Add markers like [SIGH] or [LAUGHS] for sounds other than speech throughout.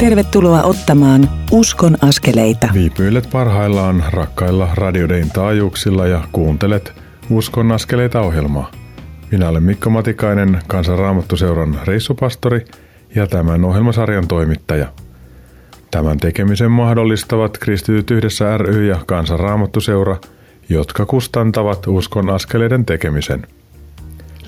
Tervetuloa ottamaan Uskon askeleita. Viipyilet parhaillaan rakkailla radiodein taajuuksilla ja kuuntelet Uskon askeleita ohjelmaa. Minä olen Mikko Matikainen, Kansanraamattuseuran reissupastori ja tämän ohjelmasarjan toimittaja. Tämän tekemisen mahdollistavat Kristityt yhdessä ry ja Kansanraamattuseura, jotka kustantavat Uskon askeleiden tekemisen.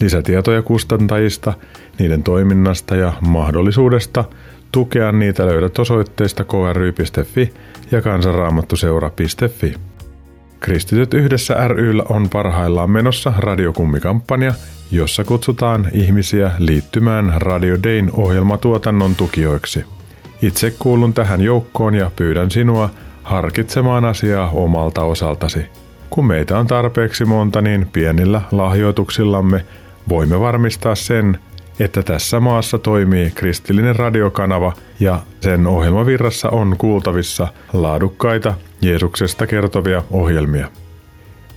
Lisätietoja kustantajista, niiden toiminnasta ja mahdollisuudesta – Tukea niitä löydät osoitteista kry.fi ja kansanraamattuseura.fi. Kristityt yhdessä ryllä on parhaillaan menossa radiokummikampanja, jossa kutsutaan ihmisiä liittymään Radio Dayn ohjelmatuotannon tukijoiksi. Itse kuulun tähän joukkoon ja pyydän sinua harkitsemaan asiaa omalta osaltasi. Kun meitä on tarpeeksi monta, niin pienillä lahjoituksillamme voimme varmistaa sen, että tässä maassa toimii kristillinen radiokanava ja sen ohjelmavirrassa on kuultavissa laadukkaita Jeesuksesta kertovia ohjelmia.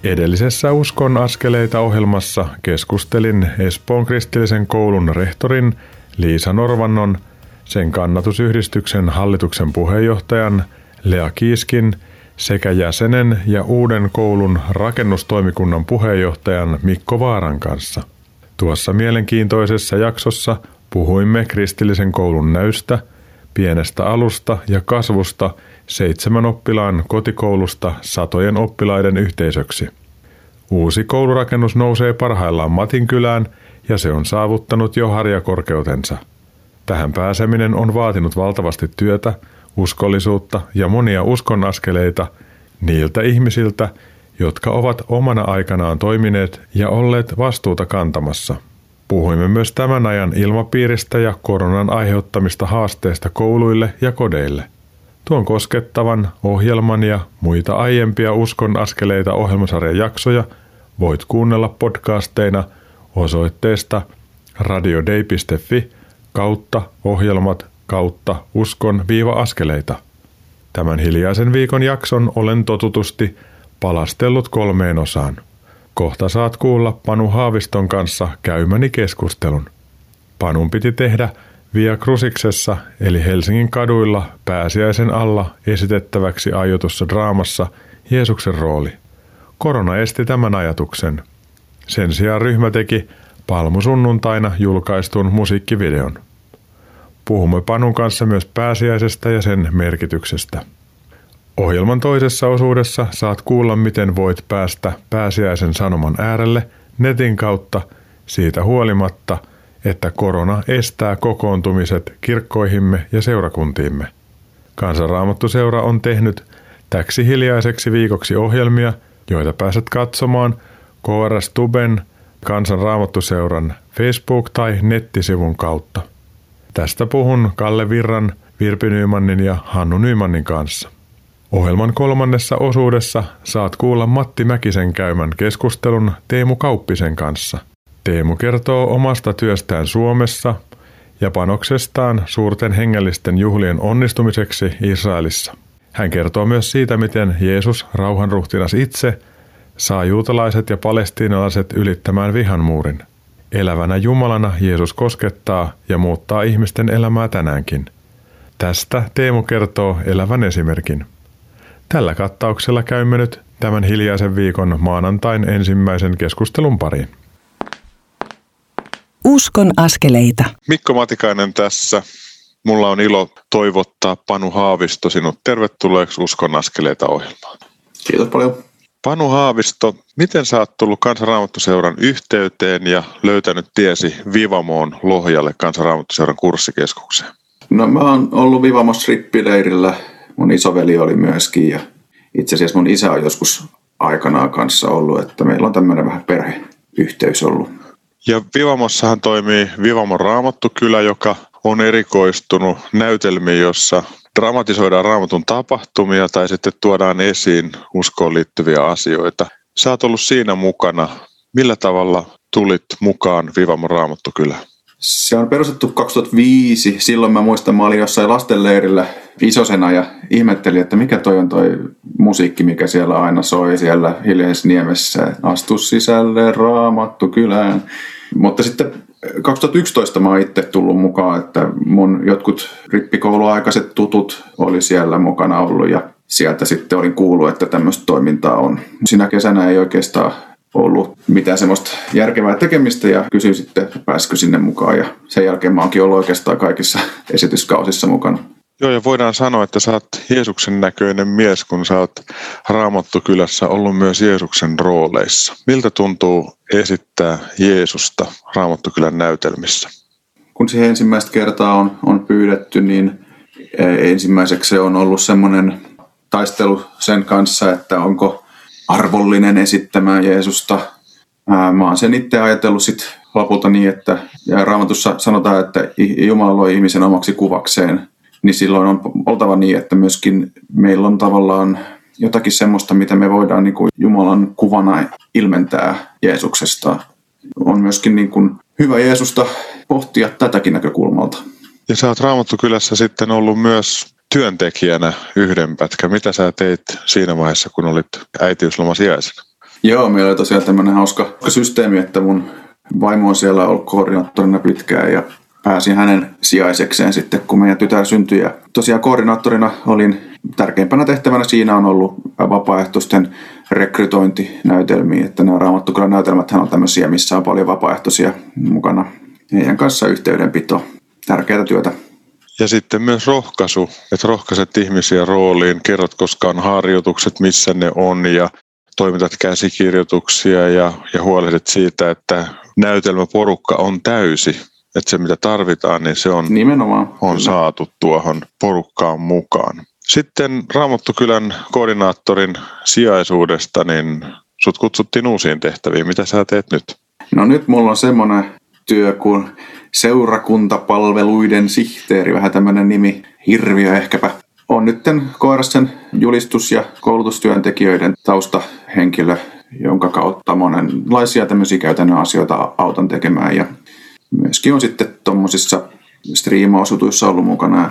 Edellisessä Uskon askeleita ohjelmassa keskustelin Espoon kristillisen koulun rehtorin Liisa Norvannon, sen kannatusyhdistyksen hallituksen puheenjohtajan Lea Kiiskin sekä jäsenen ja uuden koulun rakennustoimikunnan puheenjohtajan Mikko Vaaran kanssa – Tuossa mielenkiintoisessa jaksossa puhuimme kristillisen koulun näystä, pienestä alusta ja kasvusta seitsemän oppilaan kotikoulusta satojen oppilaiden yhteisöksi. Uusi koulurakennus nousee parhaillaan Matinkylään ja se on saavuttanut jo harjakorkeutensa. Tähän pääseminen on vaatinut valtavasti työtä, uskollisuutta ja monia uskonaskeleita niiltä ihmisiltä, jotka ovat omana aikanaan toimineet ja olleet vastuuta kantamassa. Puhuimme myös tämän ajan ilmapiiristä ja koronan aiheuttamista haasteista kouluille ja kodeille. Tuon koskettavan ohjelman ja muita aiempia uskon askeleita ohjelmasarjan jaksoja voit kuunnella podcasteina osoitteesta radiodei.fi kautta ohjelmat kautta uskon viiva askeleita. Tämän hiljaisen viikon jakson olen totutusti palastellut kolmeen osaan. Kohta saat kuulla Panu Haaviston kanssa käymäni keskustelun. Panun piti tehdä Via Cruciksessa eli Helsingin kaduilla pääsiäisen alla esitettäväksi aiotussa draamassa Jeesuksen rooli. Korona esti tämän ajatuksen. Sen sijaan ryhmä teki palmusunnuntaina julkaistun musiikkivideon. Puhumme Panun kanssa myös pääsiäisestä ja sen merkityksestä. Ohjelman toisessa osuudessa saat kuulla, miten voit päästä pääsiäisen sanoman äärelle netin kautta siitä huolimatta, että korona estää kokoontumiset kirkkoihimme ja seurakuntiimme. Kansanraamattuseura on tehnyt täksi hiljaiseksi viikoksi ohjelmia, joita pääset katsomaan KRS Tuben Kansanraamattuseuran Facebook- tai nettisivun kautta. Tästä puhun Kalle Virran, Virpi Nymanin ja Hannu Nymanin kanssa. Ohjelman kolmannessa osuudessa saat kuulla Matti Mäkisen käymän keskustelun Teemu Kauppisen kanssa. Teemu kertoo omasta työstään Suomessa ja panoksestaan suurten hengellisten juhlien onnistumiseksi Israelissa. Hän kertoo myös siitä, miten Jeesus, rauhanruhtinas itse, saa juutalaiset ja palestiinalaiset ylittämään vihanmuurin. Elävänä Jumalana Jeesus koskettaa ja muuttaa ihmisten elämää tänäänkin. Tästä Teemu kertoo elävän esimerkin. Tällä kattauksella käymme nyt tämän hiljaisen viikon maanantain ensimmäisen keskustelun pariin. Uskon askeleita. Mikko Matikainen tässä. Mulla on ilo toivottaa Panu Haavisto sinut tervetulleeksi Uskon askeleita ohjelmaan. Kiitos paljon. Panu Haavisto, miten sä oot tullut Kansanraamattuseuran yhteyteen ja löytänyt tiesi Vivamoon Lohjalle Kansanraamattuseuran kurssikeskukseen? No mä oon ollut Vivamos rippileirillä mun isoveli oli myöskin ja itse asiassa mun isä on joskus aikanaan kanssa ollut, että meillä on tämmöinen vähän perheyhteys ollut. Ja Vivamossahan toimii Vivamon Raamattokylä, joka on erikoistunut näytelmiin, jossa dramatisoidaan raamatun tapahtumia tai sitten tuodaan esiin uskoon liittyviä asioita. Sä oot ollut siinä mukana. Millä tavalla tulit mukaan Vivamon Raamattokylään? Se on perustettu 2005. Silloin mä muistan, mä olin jossain lastenleirillä isosena ja ihmettelin, että mikä toi on toi musiikki, mikä siellä aina soi siellä hiljaisessa niemessä. Astu sisälle, raamattu kylään. Mutta sitten 2011 mä oon itse tullut mukaan, että mun jotkut rippikouluaikaiset tutut oli siellä mukana ollut ja sieltä sitten olin kuullut, että tämmöistä toimintaa on. Sinä kesänä ei oikeastaan ollut mitään semmoista järkevää tekemistä ja kysyin sitten, että pääsikö sinne mukaan ja sen jälkeen mä oonkin ollut oikeastaan kaikissa [LAUGHS] esityskausissa mukana. Joo, ja voidaan sanoa, että sä oot Jeesuksen näköinen mies, kun sä oot Raamattukylässä ollut myös Jeesuksen rooleissa. Miltä tuntuu esittää Jeesusta Raamattukylän näytelmissä? Kun siihen ensimmäistä kertaa on, on pyydetty, niin e, ensimmäiseksi se on ollut semmoinen taistelu sen kanssa, että onko arvollinen esittämään Jeesusta. Mä oon sen itse ajatellut sit lopulta niin, että ja Raamatussa sanotaan, että Jumala loi ihmisen omaksi kuvakseen, niin silloin on oltava niin, että myöskin meillä on tavallaan jotakin semmoista, mitä me voidaan niin kuin Jumalan kuvana ilmentää Jeesuksesta. On myöskin niin kuin hyvä Jeesusta pohtia tätäkin näkökulmalta. Ja sä oot Raamattukylässä sitten ollut myös työntekijänä yhden pätkä. Mitä sä teit siinä vaiheessa, kun olit äitiyslomasijaisena? Joo, meillä oli tosiaan tämmöinen hauska systeemi, että mun vaimo on siellä ollut koordinaattorina pitkään ja pääsin hänen sijaisekseen sitten, kun meidän tytär syntyi. Ja tosiaan koordinaattorina olin, tärkeimpänä tehtävänä siinä on ollut vapaaehtoisten rekrytointinäytelmiä, että nämä Raamattukylän näytelmät on tämmöisiä, missä on paljon vapaaehtoisia mukana. Heidän kanssa yhteydenpito, tärkeää työtä. Ja sitten myös rohkaisu, että rohkaiset ihmisiä rooliin, kerrot koska on harjoitukset, missä ne on ja toimitat käsikirjoituksia ja, ja huolehdit siitä, että näytelmäporukka on täysi. Että se mitä tarvitaan, niin se on, Nimenomaan. on saatu tuohon porukkaan mukaan. Sitten Raamattokylän koordinaattorin sijaisuudesta, niin sut kutsuttiin uusiin tehtäviin. Mitä sä teet nyt? No nyt mulla on semmoinen työ kuin seurakuntapalveluiden sihteeri, vähän tämmöinen nimi, hirviö ehkäpä. On nyt Koirassen julistus- ja koulutustyöntekijöiden taustahenkilö, jonka kautta monenlaisia tämmöisiä käytännön asioita autan tekemään. Ja myöskin on sitten tuommoisissa striimausutuissa ollut mukana.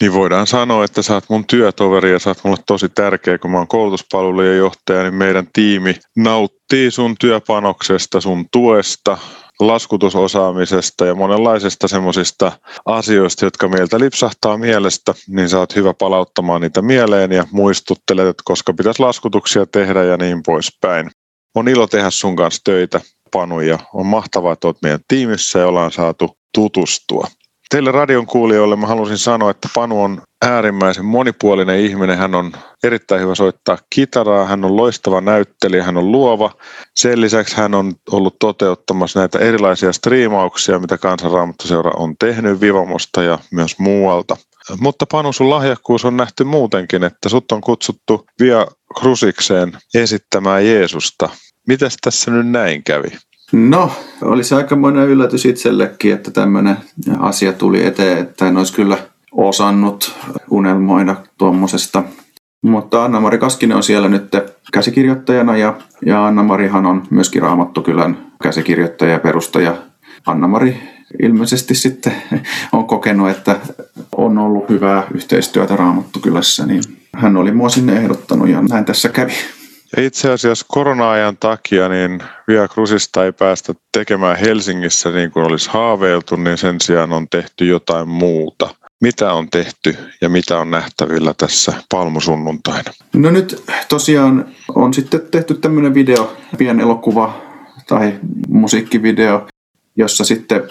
Niin voidaan sanoa, että sä oot mun työtoveri ja sä oot mulle tosi tärkeä, kun mä oon koulutuspalvelujen johtaja, niin meidän tiimi nauttii sun työpanoksesta, sun tuesta, laskutusosaamisesta ja monenlaisista semmoisista asioista, jotka meiltä lipsahtaa mielestä, niin sä oot hyvä palauttamaan niitä mieleen ja muistuttelet, että koska pitäisi laskutuksia tehdä ja niin poispäin. On ilo tehdä sun kanssa töitä, Panu, ja on mahtavaa, että oot meidän tiimissä ja ollaan saatu tutustua. Teille radion kuulijoille mä halusin sanoa, että Panu on äärimmäisen monipuolinen ihminen. Hän on erittäin hyvä soittaa kitaraa, hän on loistava näyttelijä, hän on luova. Sen lisäksi hän on ollut toteuttamassa näitä erilaisia striimauksia, mitä Kansanraamattoseura on tehnyt Vivamosta ja myös muualta. Mutta Panu, sun lahjakkuus on nähty muutenkin, että sut on kutsuttu Via Krusikseen esittämään Jeesusta. Mitäs tässä nyt näin kävi? No, olisi aikamoinen yllätys itsellekin, että tämmöinen asia tuli eteen, että en olisi kyllä osannut unelmoida tuommoisesta. Mutta Anna-Mari Kaskinen on siellä nyt käsikirjoittajana ja, ja Anna-Marihan on myöskin Raamattukylän käsikirjoittaja ja perustaja. Anna-Mari ilmeisesti sitten on kokenut, että on ollut hyvää yhteistyötä Raamattukylässä, niin hän oli mua sinne ehdottanut ja näin tässä kävi. Itse asiassa korona-ajan takia niin Via Cruzista ei päästä tekemään Helsingissä niin kuin olisi haaveiltu, niin sen sijaan on tehty jotain muuta. Mitä on tehty ja mitä on nähtävillä tässä palmusunnuntaina? No nyt tosiaan on sitten tehty tämmöinen video, pien elokuva tai musiikkivideo, jossa sitten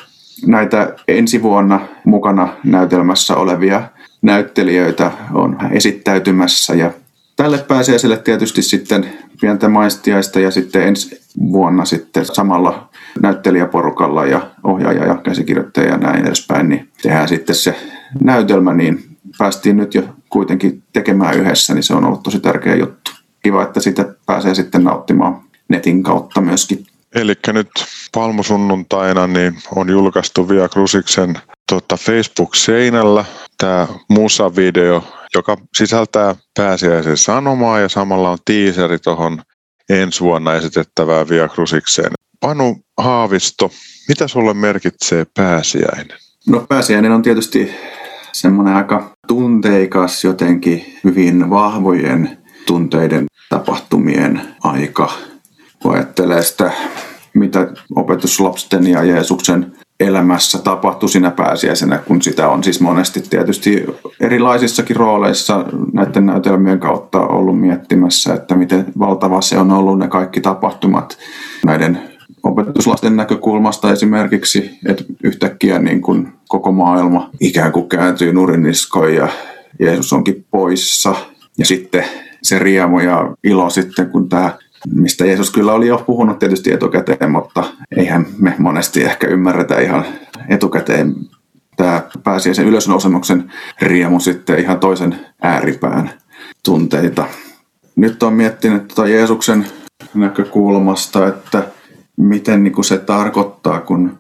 näitä ensi vuonna mukana näytelmässä olevia näyttelijöitä on esittäytymässä ja Tälle pääsiäiselle tietysti sitten pientä maistiaista ja sitten ensi vuonna sitten samalla näyttelijäporukalla ja ohjaaja ja käsikirjoittaja ja näin edespäin, niin tehdään sitten se näytelmä, niin päästiin nyt jo kuitenkin tekemään yhdessä, niin se on ollut tosi tärkeä juttu. Kiva, että sitä pääsee sitten nauttimaan netin kautta myöskin. Eli nyt palmusunnuntaina niin on julkaistu Via Krusiksen tota, Facebook-seinällä tämä musavideo, joka sisältää pääsiäisen sanomaa ja samalla on tiiseri tuohon ensi vuonna esitettävää Via Crucikseen. Panu Haavisto, mitä sulle merkitsee pääsiäinen? No pääsiäinen on tietysti semmoinen aika tunteikas jotenkin hyvin vahvojen tunteiden tapahtumien aika. Kun ajattelee sitä, mitä opetuslapsten ja Jeesuksen elämässä tapahtui siinä pääsiäisenä, kun sitä on siis monesti tietysti erilaisissakin rooleissa näiden näytelmien kautta ollut miettimässä, että miten valtava se on ollut ne kaikki tapahtumat näiden opetuslasten näkökulmasta esimerkiksi, että yhtäkkiä niin kuin koko maailma ikään kuin kääntyy nurinniskoin ja Jeesus onkin poissa. Ja sitten se riemu ja ilo sitten, kun tämä mistä Jeesus kyllä oli jo puhunut tietysti etukäteen, mutta eihän me monesti ehkä ymmärretä ihan etukäteen tämä pääsiäisen ylösnousemuksen riemu sitten ihan toisen ääripään tunteita. Nyt on miettinyt tuota Jeesuksen näkökulmasta, että miten niin kuin se tarkoittaa, kun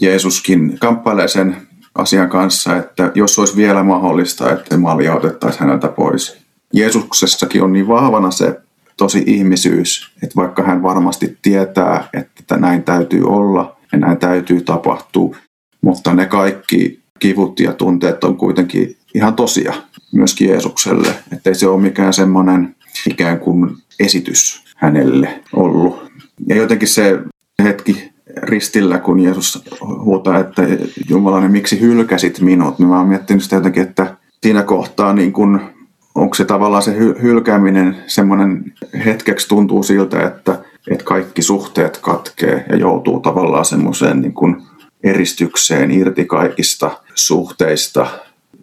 Jeesuskin kamppailee sen asian kanssa, että jos olisi vielä mahdollista, että malja otettaisiin häneltä pois. Jeesuksessakin on niin vahvana se tosi ihmisyys, että vaikka hän varmasti tietää, että näin täytyy olla ja näin täytyy tapahtua, mutta ne kaikki kivut ja tunteet on kuitenkin ihan tosia myöskin Jeesukselle, että ei se ole mikään semmoinen ikään kuin esitys hänelle ollut. Ja jotenkin se hetki ristillä, kun Jeesus huutaa, että Jumala, miksi hylkäsit minut, niin mä oon miettinyt sitä jotenkin, että siinä kohtaa niin kun onko se tavallaan se hylkääminen semmoinen hetkeksi tuntuu siltä, että, että kaikki suhteet katkee ja joutuu tavallaan semmoiseen niin kuin eristykseen irti kaikista suhteista.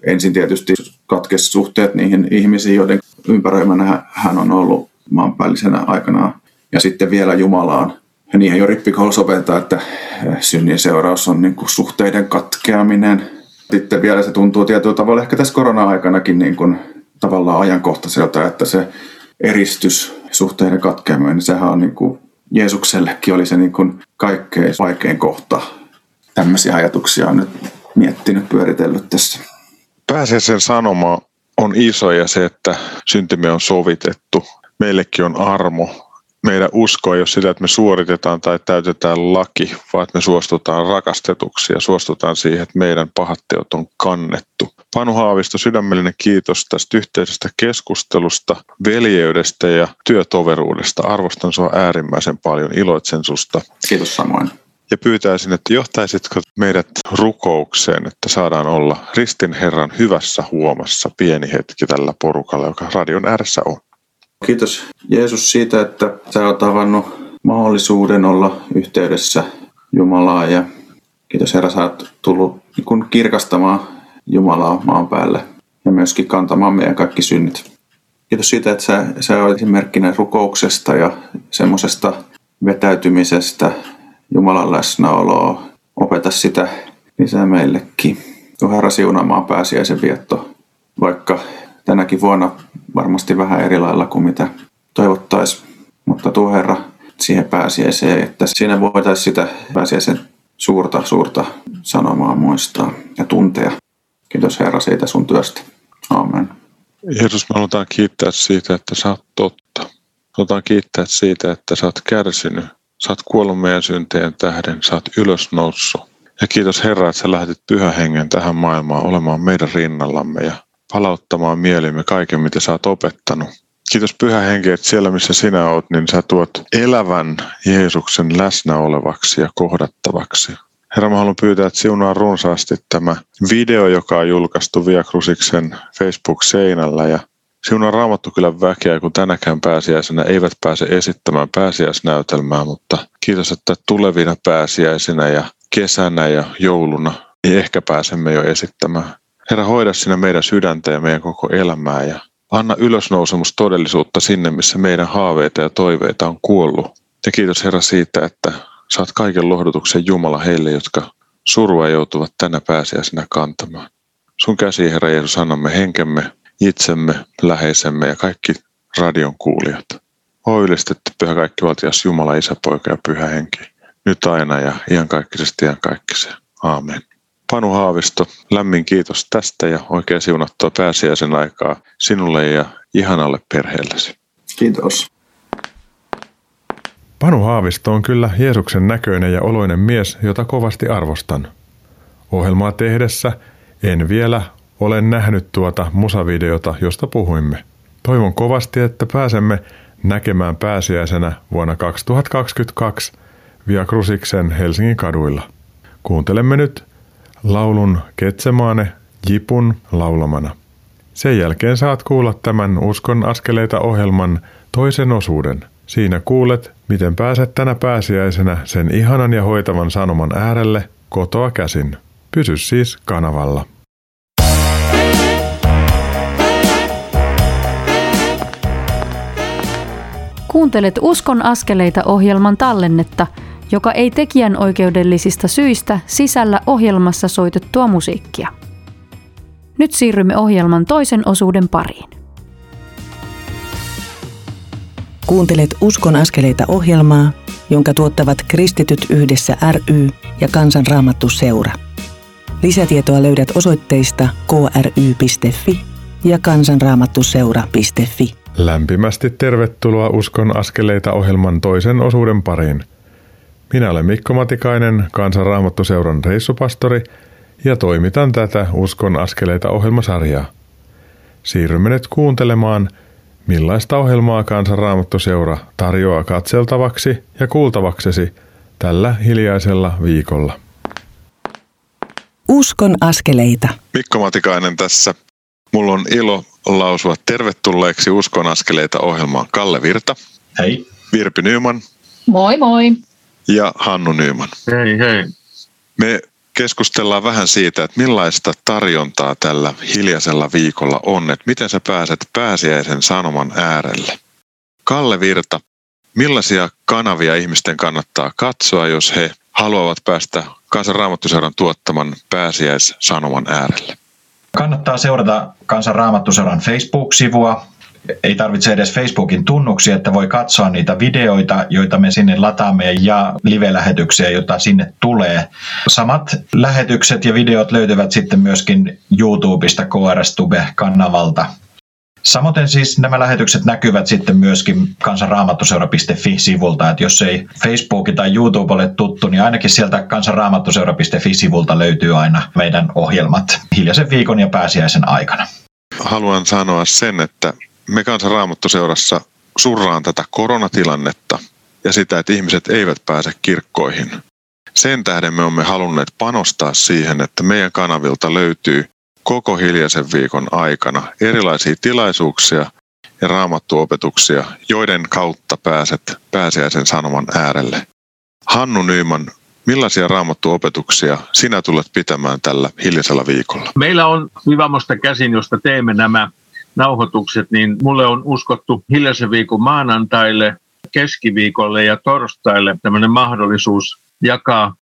Ensin tietysti katkesi suhteet niihin ihmisiin, joiden ympäröimänä hän on ollut maanpäällisenä aikana. Ja sitten vielä Jumalaan. Ja niihin jo rippikoulussa opettaa, että synnin seuraus on niin kuin suhteiden katkeaminen. Sitten vielä se tuntuu tietyllä tavalla ehkä tässä korona-aikanakin niin kuin tavallaan ajankohtaiselta, että se eristys, suhteiden katkeaminen, niin sehän on niin kuin Jeesuksellekin oli se niin kuin kaikkein vaikein kohta. Tämmöisiä ajatuksia on nyt miettinyt, pyöritellyt tässä. Pääsiäisen sanoma on iso ja se, että syntymme on sovitettu. Meillekin on armo meidän usko ei ole sitä, että me suoritetaan tai täytetään laki, vaan että me suostutaan rakastetuksi ja suostutaan siihen, että meidän pahat teot on kannettu. Panu Haavisto, sydämellinen kiitos tästä yhteisestä keskustelusta, veljeydestä ja työtoveruudesta. Arvostan sinua äärimmäisen paljon, iloitsen susta. Kiitos samoin. Ja pyytäisin, että johtaisitko meidät rukoukseen, että saadaan olla Ristin Herran hyvässä huomassa pieni hetki tällä porukalla, joka radion ääressä on. Kiitos Jeesus siitä, että sä oot avannut mahdollisuuden olla yhteydessä Jumalaa ja kiitos Herra, sä oot tullut niin kirkastamaan Jumalaa maan päälle ja myöskin kantamaan meidän kaikki synnit. Kiitos siitä, että sä, sä olet esimerkkinä rukouksesta ja semmoisesta vetäytymisestä Jumalan läsnäoloa. Opeta sitä lisää meillekin. Tuo Herra siunaamaan pääsiäisen vietto, vaikka tänäkin vuonna varmasti vähän eri lailla kuin mitä toivottaisiin. Mutta tuo Herra siihen pääsiäiseen, että siinä voitaisiin sitä pääsiäisen suurta, suurta sanomaa muistaa ja tuntea. Kiitos Herra siitä sun työstä. Amen. Jeesus, me halutaan kiittää siitä, että sä oot totta. Halutaan kiittää siitä, että sä oot kärsinyt. Sä oot kuollut meidän synteen tähden. Sä oot ylösnoussut. Ja kiitos Herra, että sä lähdit pyhän hengen tähän maailmaan olemaan meidän rinnallamme ja palauttamaan mielimme kaiken, mitä sä oot opettanut. Kiitos Pyhä Henki, että siellä missä sinä oot, niin sä tuot elävän Jeesuksen läsnä olevaksi ja kohdattavaksi. Herra, mä haluan pyytää, että siunaa runsaasti tämä video, joka on julkaistu Via Cruciksen Facebook-seinällä ja siunaa Raamattukylän väkeä, kun tänäkään pääsiäisenä eivät pääse esittämään pääsiäisnäytelmää, mutta kiitos, että tulevina pääsiäisinä ja kesänä ja jouluna niin ehkä pääsemme jo esittämään. Herra, hoida sinä meidän sydäntä ja meidän koko elämää ja anna ylösnousemus todellisuutta sinne, missä meidän haaveita ja toiveita on kuollut. Ja kiitos Herra siitä, että saat kaiken lohdutuksen Jumala heille, jotka surua joutuvat tänä pääsiäisenä kantamaan. Sun käsi, Herra Jeesus, annamme henkemme, itsemme, läheisemme ja kaikki radion kuulijat. O ylistetty pyhä kaikki valtias Jumala, Isä, Poika ja Pyhä Henki. Nyt aina ja iankaikkisesti iankaikkiseen. Aamen. Panu Haavisto, lämmin kiitos tästä ja oikein siunattua pääsiäisen aikaa sinulle ja ihanalle perheellesi. Kiitos. Panu Haavisto on kyllä Jeesuksen näköinen ja oloinen mies, jota kovasti arvostan. Ohjelmaa tehdessä en vielä ole nähnyt tuota musavideota, josta puhuimme. Toivon kovasti, että pääsemme näkemään pääsiäisenä vuonna 2022 Via Cruciksen Helsingin kaduilla. Kuuntelemme nyt laulun Ketsemaane Jipun laulamana. Sen jälkeen saat kuulla tämän Uskon askeleita ohjelman toisen osuuden. Siinä kuulet, miten pääset tänä pääsiäisenä sen ihanan ja hoitavan sanoman äärelle kotoa käsin. Pysy siis kanavalla. Kuuntelet Uskon askeleita ohjelman tallennetta, joka ei tekijän oikeudellisista syistä sisällä ohjelmassa soitettua musiikkia. Nyt siirrymme ohjelman toisen osuuden pariin. Kuuntelet Uskon askeleita ohjelmaa, jonka tuottavat Kristityt yhdessä ry ja Kansanraamattu seura. Lisätietoa löydät osoitteista kry.fi ja kansanraamattuseura.fi. Lämpimästi tervetuloa Uskon askeleita ohjelman toisen osuuden pariin. Minä olen Mikko Matikainen, Kansanraamattuseuran reissupastori ja toimitan tätä Uskon askeleita ohjelmasarjaa. Siirrymme nyt kuuntelemaan, millaista ohjelmaa Kansanraamattuseura tarjoaa katseltavaksi ja kuultavaksesi tällä hiljaisella viikolla. Uskon askeleita. Mikko Matikainen tässä. Mulla on ilo lausua tervetulleeksi Uskon askeleita ohjelmaan Kalle Virta. Hei. Virpi Nyman. Moi moi. Ja Hannu Nyman. Hei hei. Me keskustellaan vähän siitä, että millaista tarjontaa tällä hiljaisella viikolla on, että miten sä pääset pääsiäisen sanoman äärelle. Kalle Virta, millaisia kanavia ihmisten kannattaa katsoa, jos he haluavat päästä Kansanraamattuseuran tuottaman pääsiäissanoman äärelle? Kannattaa seurata Kansan Raamattuseuran Facebook-sivua. Ei tarvitse edes Facebookin tunnuksia, että voi katsoa niitä videoita, joita me sinne lataamme ja live-lähetyksiä, joita sinne tulee. Samat lähetykset ja videot löytyvät sitten myöskin YouTubesta KRS-tube-kanavalta. Samoin siis nämä lähetykset näkyvät sitten myöskin kansanraamattuseura.fi-sivulta, että jos ei Facebook tai YouTube ole tuttu, niin ainakin sieltä kansanraamattuseura.fi-sivulta löytyy aina meidän ohjelmat hiljaisen viikon ja pääsiäisen aikana. Haluan sanoa sen, että me kansanraamattuseurassa surraan tätä koronatilannetta ja sitä, että ihmiset eivät pääse kirkkoihin. Sen tähden me olemme halunneet panostaa siihen, että meidän kanavilta löytyy koko hiljaisen viikon aikana erilaisia tilaisuuksia ja raamattuopetuksia, joiden kautta pääset pääsiäisen sanoman äärelle. Hannu Nyyman, millaisia raamattuopetuksia sinä tulet pitämään tällä hiljaisella viikolla? Meillä on Vivamosta käsin, josta teemme nämä nauhoitukset, niin mulle on uskottu hiljaisen viikon maanantaille, keskiviikolle ja torstaille tämmöinen mahdollisuus jakaa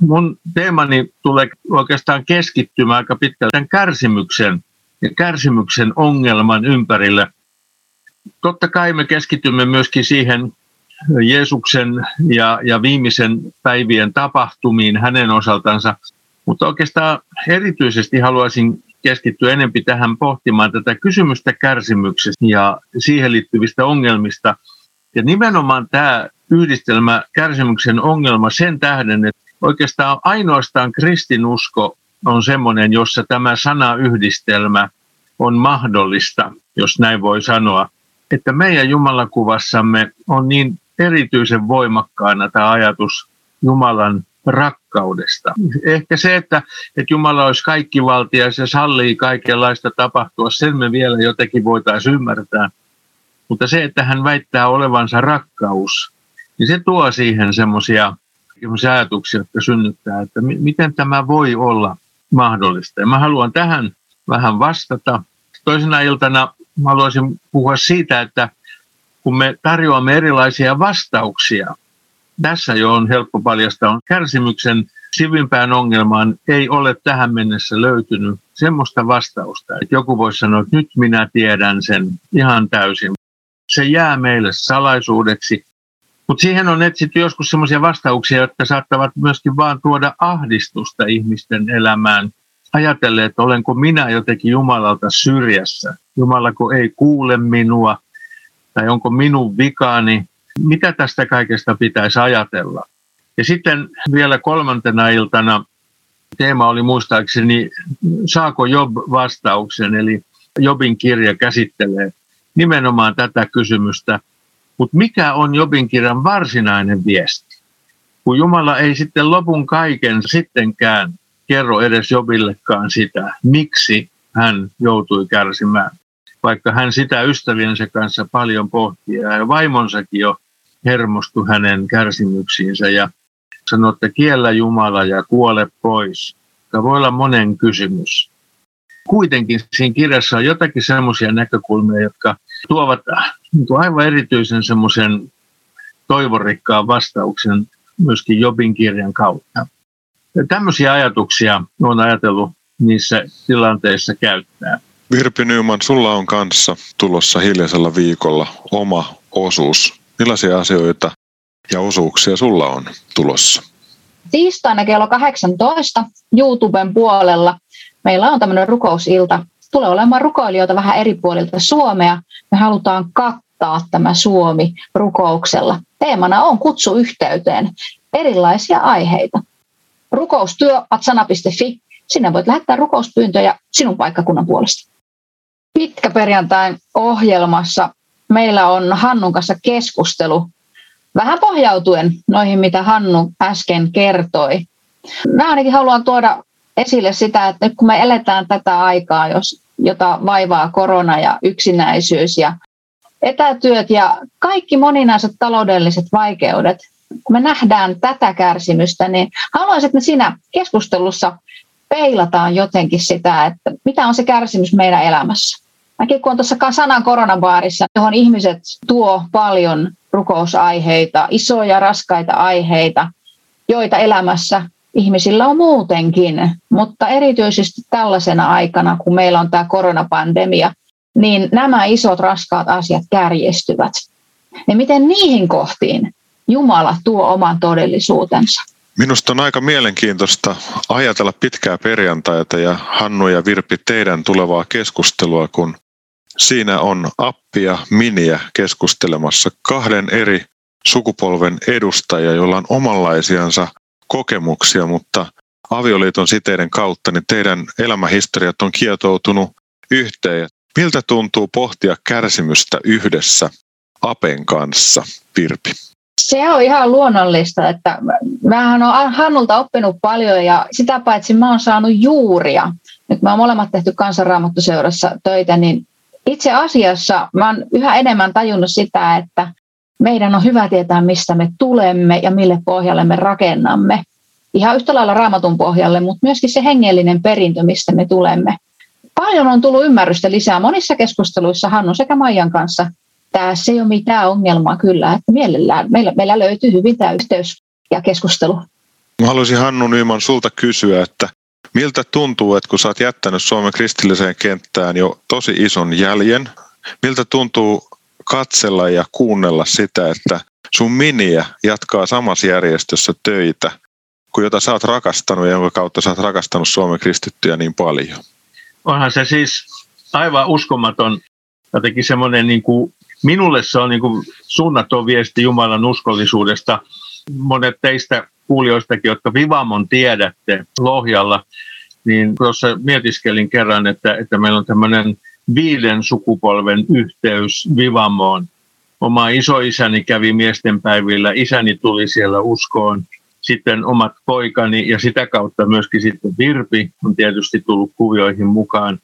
mun teemani tulee oikeastaan keskittymään aika pitkälti tämän kärsimyksen ja kärsimyksen ongelman ympärille. Totta kai me keskitymme myöskin siihen Jeesuksen ja, ja viimeisen päivien tapahtumiin hänen osaltansa, mutta oikeastaan erityisesti haluaisin keskittyä enempi tähän pohtimaan tätä kysymystä kärsimyksestä ja siihen liittyvistä ongelmista. Ja nimenomaan tämä yhdistelmä kärsimyksen ongelma sen tähden, että oikeastaan ainoastaan kristinusko on semmoinen, jossa tämä sanayhdistelmä on mahdollista, jos näin voi sanoa. Että meidän Jumalakuvassamme on niin erityisen voimakkaana tämä ajatus Jumalan rakkaudesta. Ehkä se, että, että Jumala olisi kaikki valtias ja sallii kaikenlaista tapahtua, sen me vielä jotenkin voitaisiin ymmärtää. Mutta se, että hän väittää olevansa rakkaus, niin se tuo siihen semmoisia ajatuksia, jotka synnyttää, että miten tämä voi olla mahdollista. Ja mä haluan tähän vähän vastata. Toisena iltana haluaisin puhua siitä, että kun me tarjoamme erilaisia vastauksia, tässä jo on helppo paljastaa, on kärsimyksen sivimpään ongelmaan ei ole tähän mennessä löytynyt semmoista vastausta, että joku voisi sanoa, että nyt minä tiedän sen ihan täysin. Se jää meille salaisuudeksi mutta siihen on etsitty joskus sellaisia vastauksia, jotka saattavat myöskin vaan tuoda ahdistusta ihmisten elämään. Ajatellen, että olenko minä jotenkin Jumalalta syrjässä. Jumalako ei kuule minua, tai onko minun vikaani. Mitä tästä kaikesta pitäisi ajatella? Ja sitten vielä kolmantena iltana teema oli muistaakseni, saako Job vastauksen, eli Jobin kirja käsittelee nimenomaan tätä kysymystä – mutta mikä on Jobin kirjan varsinainen viesti? kun Jumala ei sitten lopun kaiken sittenkään kerro edes Jobillekaan sitä, miksi hän joutui kärsimään. Vaikka hän sitä ystäviensä kanssa paljon pohtii ja vaimonsakin jo hermostui hänen kärsimyksiinsä ja sanoi, että kiellä Jumala ja kuole pois. Tämä voi olla monen kysymys. Kuitenkin siinä kirjassa on jotakin semmoisia näkökulmia, jotka tuovat niin aivan erityisen semmoisen toivorikkaan vastauksen myöskin Jobin kirjan kautta. Ja tämmöisiä ajatuksia on ajatellut niissä tilanteissa käyttää. Virpi Nyman, sulla on kanssa tulossa hiljaisella viikolla oma osuus. Millaisia asioita ja osuuksia sulla on tulossa? Tiistaina kello 18 YouTuben puolella meillä on tämmöinen rukousilta. Tulee olemaan rukoilijoita vähän eri puolilta Suomea. Me halutaan kattaa tämä Suomi rukouksella. Teemana on kutsu yhteyteen erilaisia aiheita. Rukoustyö.sana.fi. Sinne voit lähettää rukouspyyntöjä sinun paikkakunnan puolesta. Pitkä perjantain ohjelmassa meillä on Hannun kanssa keskustelu vähän pohjautuen noihin, mitä Hannu äsken kertoi. Mä ainakin haluan tuoda esille sitä, että kun me eletään tätä aikaa, jos, jota vaivaa korona ja yksinäisyys ja etätyöt ja kaikki moninaiset taloudelliset vaikeudet, kun me nähdään tätä kärsimystä, niin haluaisin, että me siinä keskustelussa peilataan jotenkin sitä, että mitä on se kärsimys meidän elämässä. Mäkin kun on tuossa sanan koronabaarissa, johon ihmiset tuo paljon rukousaiheita, isoja raskaita aiheita, joita elämässä ihmisillä on muutenkin, mutta erityisesti tällaisena aikana, kun meillä on tämä koronapandemia, niin nämä isot raskaat asiat kärjestyvät. Ja miten niihin kohtiin Jumala tuo oman todellisuutensa? Minusta on aika mielenkiintoista ajatella pitkää perjantaita ja Hannu ja Virpi teidän tulevaa keskustelua, kun Siinä on appia, miniä keskustelemassa kahden eri sukupolven edustajia, joilla on omanlaisiansa kokemuksia, mutta avioliiton siteiden kautta niin teidän elämähistoriat on kietoutunut yhteen. Miltä tuntuu pohtia kärsimystä yhdessä Apen kanssa, Virpi? Se on ihan luonnollista, että mähän olen Hannulta oppinut paljon ja sitä paitsi mä oon saanut juuria. Nyt mä oon molemmat tehty kansanraamattuseurassa töitä, niin itse asiassa mä oon yhä enemmän tajunnut sitä, että meidän on hyvä tietää, mistä me tulemme ja mille pohjalle me rakennamme. Ihan yhtä lailla raamatun pohjalle, mutta myöskin se hengellinen perintö, mistä me tulemme. Paljon on tullut ymmärrystä lisää monissa keskusteluissa Hannu sekä Maijan kanssa. Tässä ei ole mitään ongelmaa kyllä, että mielellään meillä, meillä löytyy hyvin tämä yhteys ja keskustelu. Mä haluaisin Hannu Nyman sulta kysyä, että Miltä tuntuu, että kun sä oot jättänyt Suomen kristilliseen kenttään jo tosi ison jäljen, miltä tuntuu katsella ja kuunnella sitä, että sun miniä jatkaa samassa järjestössä töitä, kuin jota sä oot rakastanut ja jonka kautta sä oot rakastanut Suomen kristittyjä niin paljon? Onhan se siis aivan uskomaton, jotenkin semmoinen niin kuin, minulle se on niin kuin suunnaton viesti Jumalan uskollisuudesta. Monet teistä kuulijoistakin, jotka Vivamon tiedätte Lohjalla, niin tuossa mietiskelin kerran, että, että meillä on tämmöinen viiden sukupolven yhteys Vivamoon. Oma isoisäni kävi miestenpäivillä, isäni tuli siellä uskoon, sitten omat poikani ja sitä kautta myöskin sitten Virpi on tietysti tullut kuvioihin mukaan.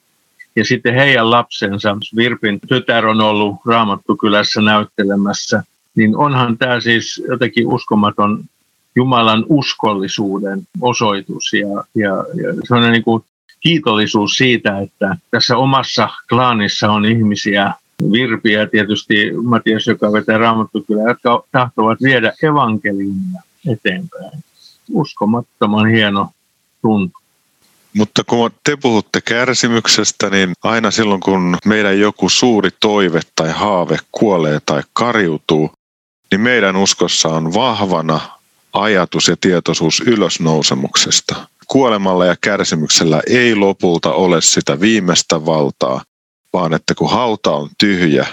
Ja sitten heidän lapsensa, Virpin tytär on ollut Raamattukylässä näyttelemässä, niin onhan tämä siis jotenkin uskomaton Jumalan uskollisuuden osoitus ja, ja, ja sellainen niin kuin kiitollisuus siitä, että tässä omassa klaanissa on ihmisiä, virpiä tietysti Matias, joka vetää raamattukylä, jotka tahtovat viedä evankeliumia eteenpäin. Uskomattoman hieno tuntu. Mutta kun te puhutte kärsimyksestä, niin aina silloin kun meidän joku suuri toive tai haave kuolee tai kariutuu, niin meidän uskossa on vahvana ajatus ja tietoisuus ylösnousemuksesta. Kuolemalla ja kärsimyksellä ei lopulta ole sitä viimeistä valtaa, vaan että kun hauta on tyhjä,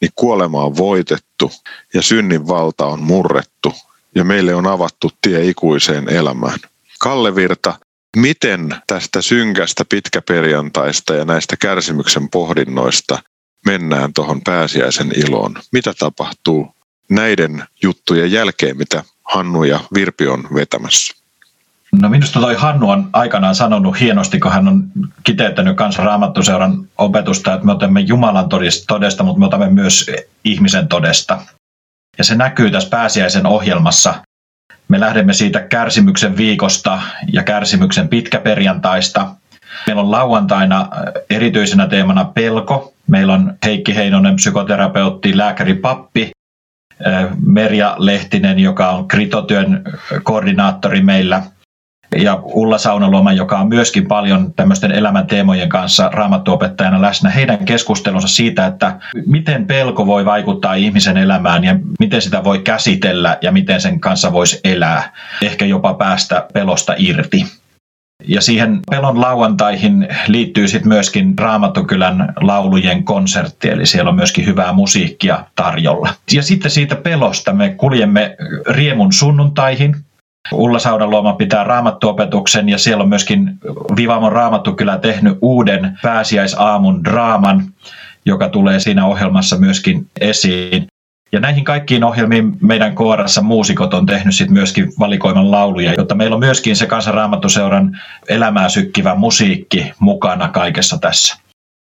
niin kuolema on voitettu ja synnin valta on murrettu ja meille on avattu tie ikuiseen elämään. Kalle Virta, miten tästä synkästä pitkäperjantaista ja näistä kärsimyksen pohdinnoista mennään tuohon pääsiäisen iloon? Mitä tapahtuu näiden juttujen jälkeen, mitä Hannu ja Virpi on vetämässä? No minusta toi Hannu on aikanaan sanonut hienosti, kun hän on kiteyttänyt kanssa Raamattuseuran opetusta, että me otamme Jumalan todesta, mutta me otamme myös ihmisen todesta. Ja se näkyy tässä pääsiäisen ohjelmassa. Me lähdemme siitä kärsimyksen viikosta ja kärsimyksen pitkäperjantaista. Meillä on lauantaina erityisenä teemana pelko. Meillä on Heikki Heinonen, psykoterapeutti, lääkäri, pappi. Merja Lehtinen, joka on kritotyön koordinaattori meillä – ja Ulla Saunaluoma, joka on myöskin paljon tämmöisten elämänteemojen kanssa raamattuopettajana läsnä, heidän keskustelunsa siitä, että miten pelko voi vaikuttaa ihmisen elämään ja miten sitä voi käsitellä ja miten sen kanssa voisi elää, ehkä jopa päästä pelosta irti. Ja siihen pelon lauantaihin liittyy sitten myöskin Raamattukylän laulujen konsertti, eli siellä on myöskin hyvää musiikkia tarjolla. Ja sitten siitä pelosta me kuljemme riemun sunnuntaihin, Ulla Saudaluoma pitää raamattuopetuksen ja siellä on myöskin Vivamon raamattukylä tehnyt uuden pääsiäisaamun draaman, joka tulee siinä ohjelmassa myöskin esiin. Ja näihin kaikkiin ohjelmiin meidän koorassa muusikot on tehnyt sit myöskin valikoiman lauluja, jotta meillä on myöskin se kansanraamattuseuran elämää sykkivä musiikki mukana kaikessa tässä.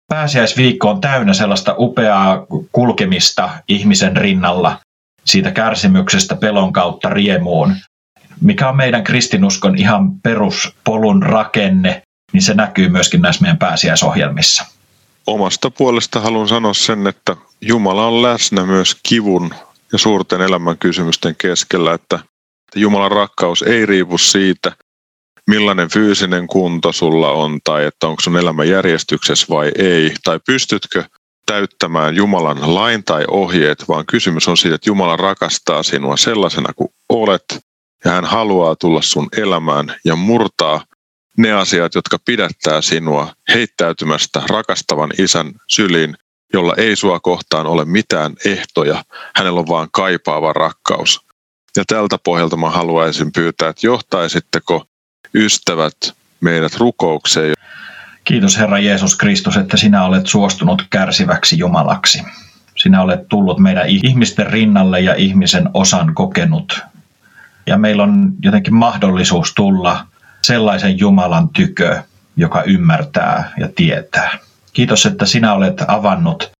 Pääsiäisviikko on täynnä sellaista upeaa kulkemista ihmisen rinnalla, siitä kärsimyksestä pelon kautta riemuun mikä on meidän kristinuskon ihan peruspolun rakenne, niin se näkyy myöskin näissä meidän pääsiäisohjelmissa. Omasta puolesta haluan sanoa sen, että Jumala on läsnä myös kivun ja suurten elämän kysymysten keskellä, että Jumalan rakkaus ei riipu siitä, millainen fyysinen kunto sulla on tai että onko sun elämä järjestyksessä vai ei, tai pystytkö täyttämään Jumalan lain tai ohjeet, vaan kysymys on siitä, että Jumala rakastaa sinua sellaisena kuin olet ja hän haluaa tulla sun elämään ja murtaa ne asiat, jotka pidättää sinua heittäytymästä rakastavan isän syliin, jolla ei sua kohtaan ole mitään ehtoja. Hänellä on vaan kaipaava rakkaus. Ja tältä pohjalta mä haluaisin pyytää, että johtaisitteko ystävät meidät rukoukseen. Kiitos Herra Jeesus Kristus, että sinä olet suostunut kärsiväksi Jumalaksi. Sinä olet tullut meidän ihmisten rinnalle ja ihmisen osan kokenut ja meillä on jotenkin mahdollisuus tulla sellaisen Jumalan tykö, joka ymmärtää ja tietää. Kiitos, että sinä olet avannut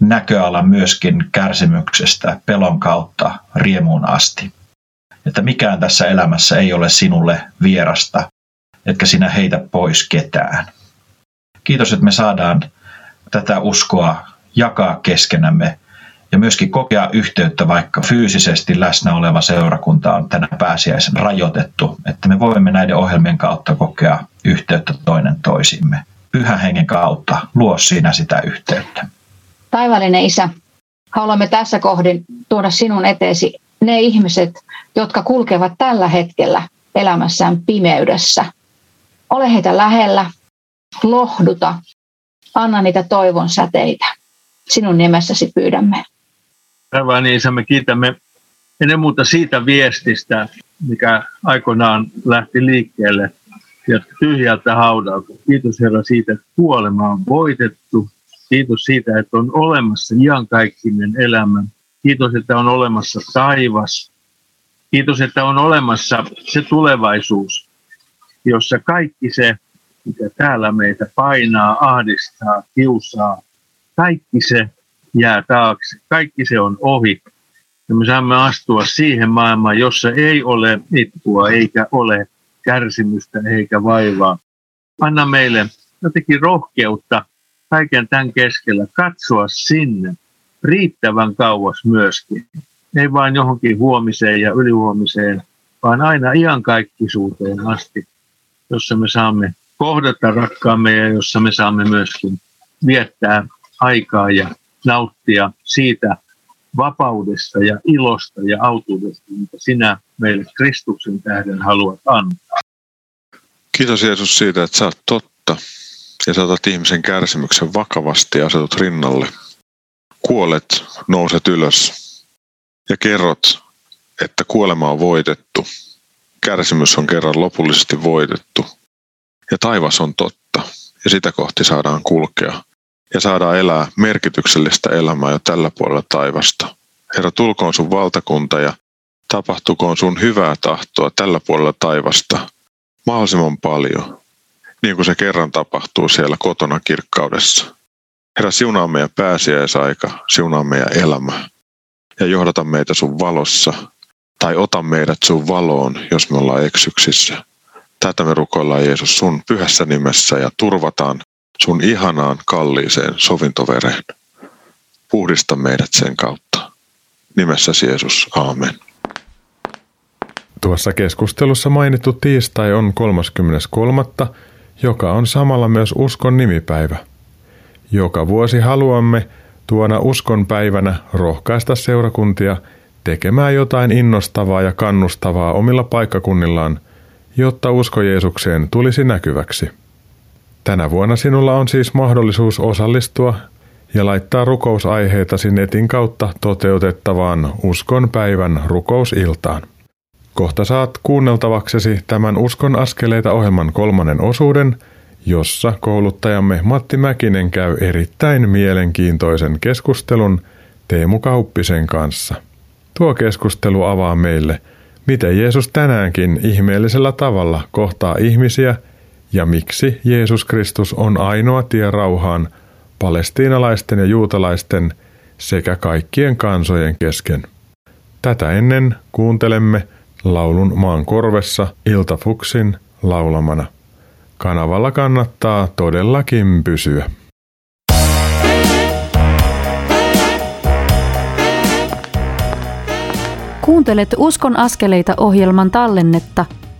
näköalan myöskin kärsimyksestä, pelon kautta, riemuun asti. Että mikään tässä elämässä ei ole sinulle vierasta, etkä sinä heitä pois ketään. Kiitos, että me saadaan tätä uskoa jakaa keskenämme ja myöskin kokea yhteyttä, vaikka fyysisesti läsnä oleva seurakunta on tänä pääsiäisen rajoitettu, että me voimme näiden ohjelmien kautta kokea yhteyttä toinen toisimme. Pyhän hengen kautta luo sinä sitä yhteyttä. Taivallinen Isä, haluamme tässä kohdin tuoda sinun eteesi ne ihmiset, jotka kulkevat tällä hetkellä elämässään pimeydessä. Ole heitä lähellä, lohduta, anna niitä toivon säteitä. Sinun nimessäsi pyydämme. Taivaan isä, me kiitämme ennen muuta siitä viestistä, mikä aikoinaan lähti liikkeelle ja tyhjältä haudalta. Kiitos Herra siitä, että kuolema on voitettu. Kiitos siitä, että on olemassa iankaikkinen elämä. Kiitos, että on olemassa taivas. Kiitos, että on olemassa se tulevaisuus, jossa kaikki se, mikä täällä meitä painaa, ahdistaa, kiusaa, kaikki se jää taakse. Kaikki se on ohi. Ja me saamme astua siihen maailmaan, jossa ei ole itkua, eikä ole kärsimystä, eikä vaivaa. Anna meille jotenkin rohkeutta kaiken tämän keskellä katsoa sinne riittävän kauas myöskin. Ei vain johonkin huomiseen ja ylihuomiseen, vaan aina iankaikkisuuteen asti, jossa me saamme kohdata rakkaamme ja jossa me saamme myöskin viettää aikaa ja nauttia siitä vapaudesta ja ilosta ja autuudesta, mitä sinä meille Kristuksen tähden haluat antaa. Kiitos Jeesus siitä, että sä oot totta ja sä otat ihmisen kärsimyksen vakavasti ja asetut rinnalle. Kuolet, nouset ylös ja kerrot, että kuolema on voitettu. Kärsimys on kerran lopullisesti voitettu. Ja taivas on totta ja sitä kohti saadaan kulkea ja saadaan elää merkityksellistä elämää jo tällä puolella taivasta. Herra, tulkoon sun valtakunta ja tapahtukoon sun hyvää tahtoa tällä puolella taivasta mahdollisimman paljon, niin kuin se kerran tapahtuu siellä kotona kirkkaudessa. Herra, siunaa meidän pääsiäisaika, siunaa meidän elämä ja johdata meitä sun valossa tai ota meidät sun valoon, jos me ollaan eksyksissä. Tätä me rukoillaan Jeesus sun pyhässä nimessä ja turvataan sun ihanaan kalliiseen sovintovereen. Puhdista meidät sen kautta. Nimessäsi Jeesus, aamen. Tuossa keskustelussa mainittu tiistai on 33. joka on samalla myös uskon nimipäivä. Joka vuosi haluamme tuona uskon päivänä rohkaista seurakuntia tekemään jotain innostavaa ja kannustavaa omilla paikkakunnillaan, jotta usko Jeesukseen tulisi näkyväksi. Tänä vuonna sinulla on siis mahdollisuus osallistua ja laittaa rukousaiheitasi netin kautta toteutettavaan uskon päivän rukousiltaan. Kohta saat kuunneltavaksesi tämän Uskon askeleita ohjelman kolmannen osuuden, jossa kouluttajamme Matti Mäkinen käy erittäin mielenkiintoisen keskustelun Teemu Kauppisen kanssa. Tuo keskustelu avaa meille, miten Jeesus tänäänkin ihmeellisellä tavalla kohtaa ihmisiä ja miksi Jeesus Kristus on ainoa tie rauhaan palestiinalaisten ja juutalaisten sekä kaikkien kansojen kesken. Tätä ennen kuuntelemme laulun maan korvessa Iltafuksin laulamana. Kanavalla kannattaa todellakin pysyä. Kuuntelet Uskon askeleita ohjelman tallennetta,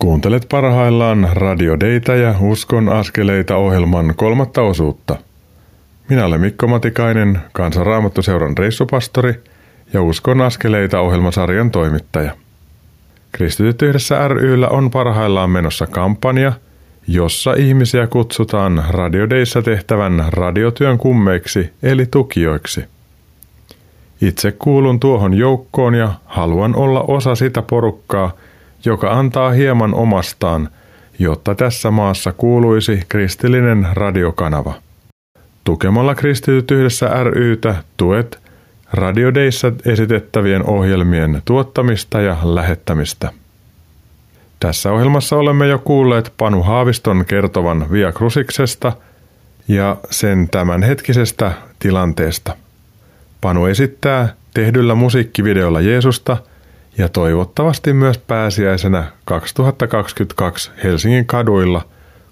Kuuntelet parhaillaan Radio Deita ja Uskon askeleita ohjelman kolmatta osuutta. Minä olen Mikko Matikainen, Kansanraamattuseuran reissupastori ja Uskon askeleita ohjelmasarjan toimittaja. Kristityt yhdessä ryllä on parhaillaan menossa kampanja, jossa ihmisiä kutsutaan radiodeissa tehtävän radiotyön kummeiksi eli tukijoiksi. Itse kuulun tuohon joukkoon ja haluan olla osa sitä porukkaa, joka antaa hieman omastaan, jotta tässä maassa kuuluisi kristillinen radiokanava. Tukemalla Kristityt yhdessä rytä tuet radiodeissa esitettävien ohjelmien tuottamista ja lähettämistä. Tässä ohjelmassa olemme jo kuulleet Panu Haaviston kertovan Via Cruciksesta ja sen tämänhetkisestä tilanteesta. Panu esittää tehdyllä musiikkivideolla Jeesusta ja toivottavasti myös pääsiäisenä 2022 Helsingin kaduilla,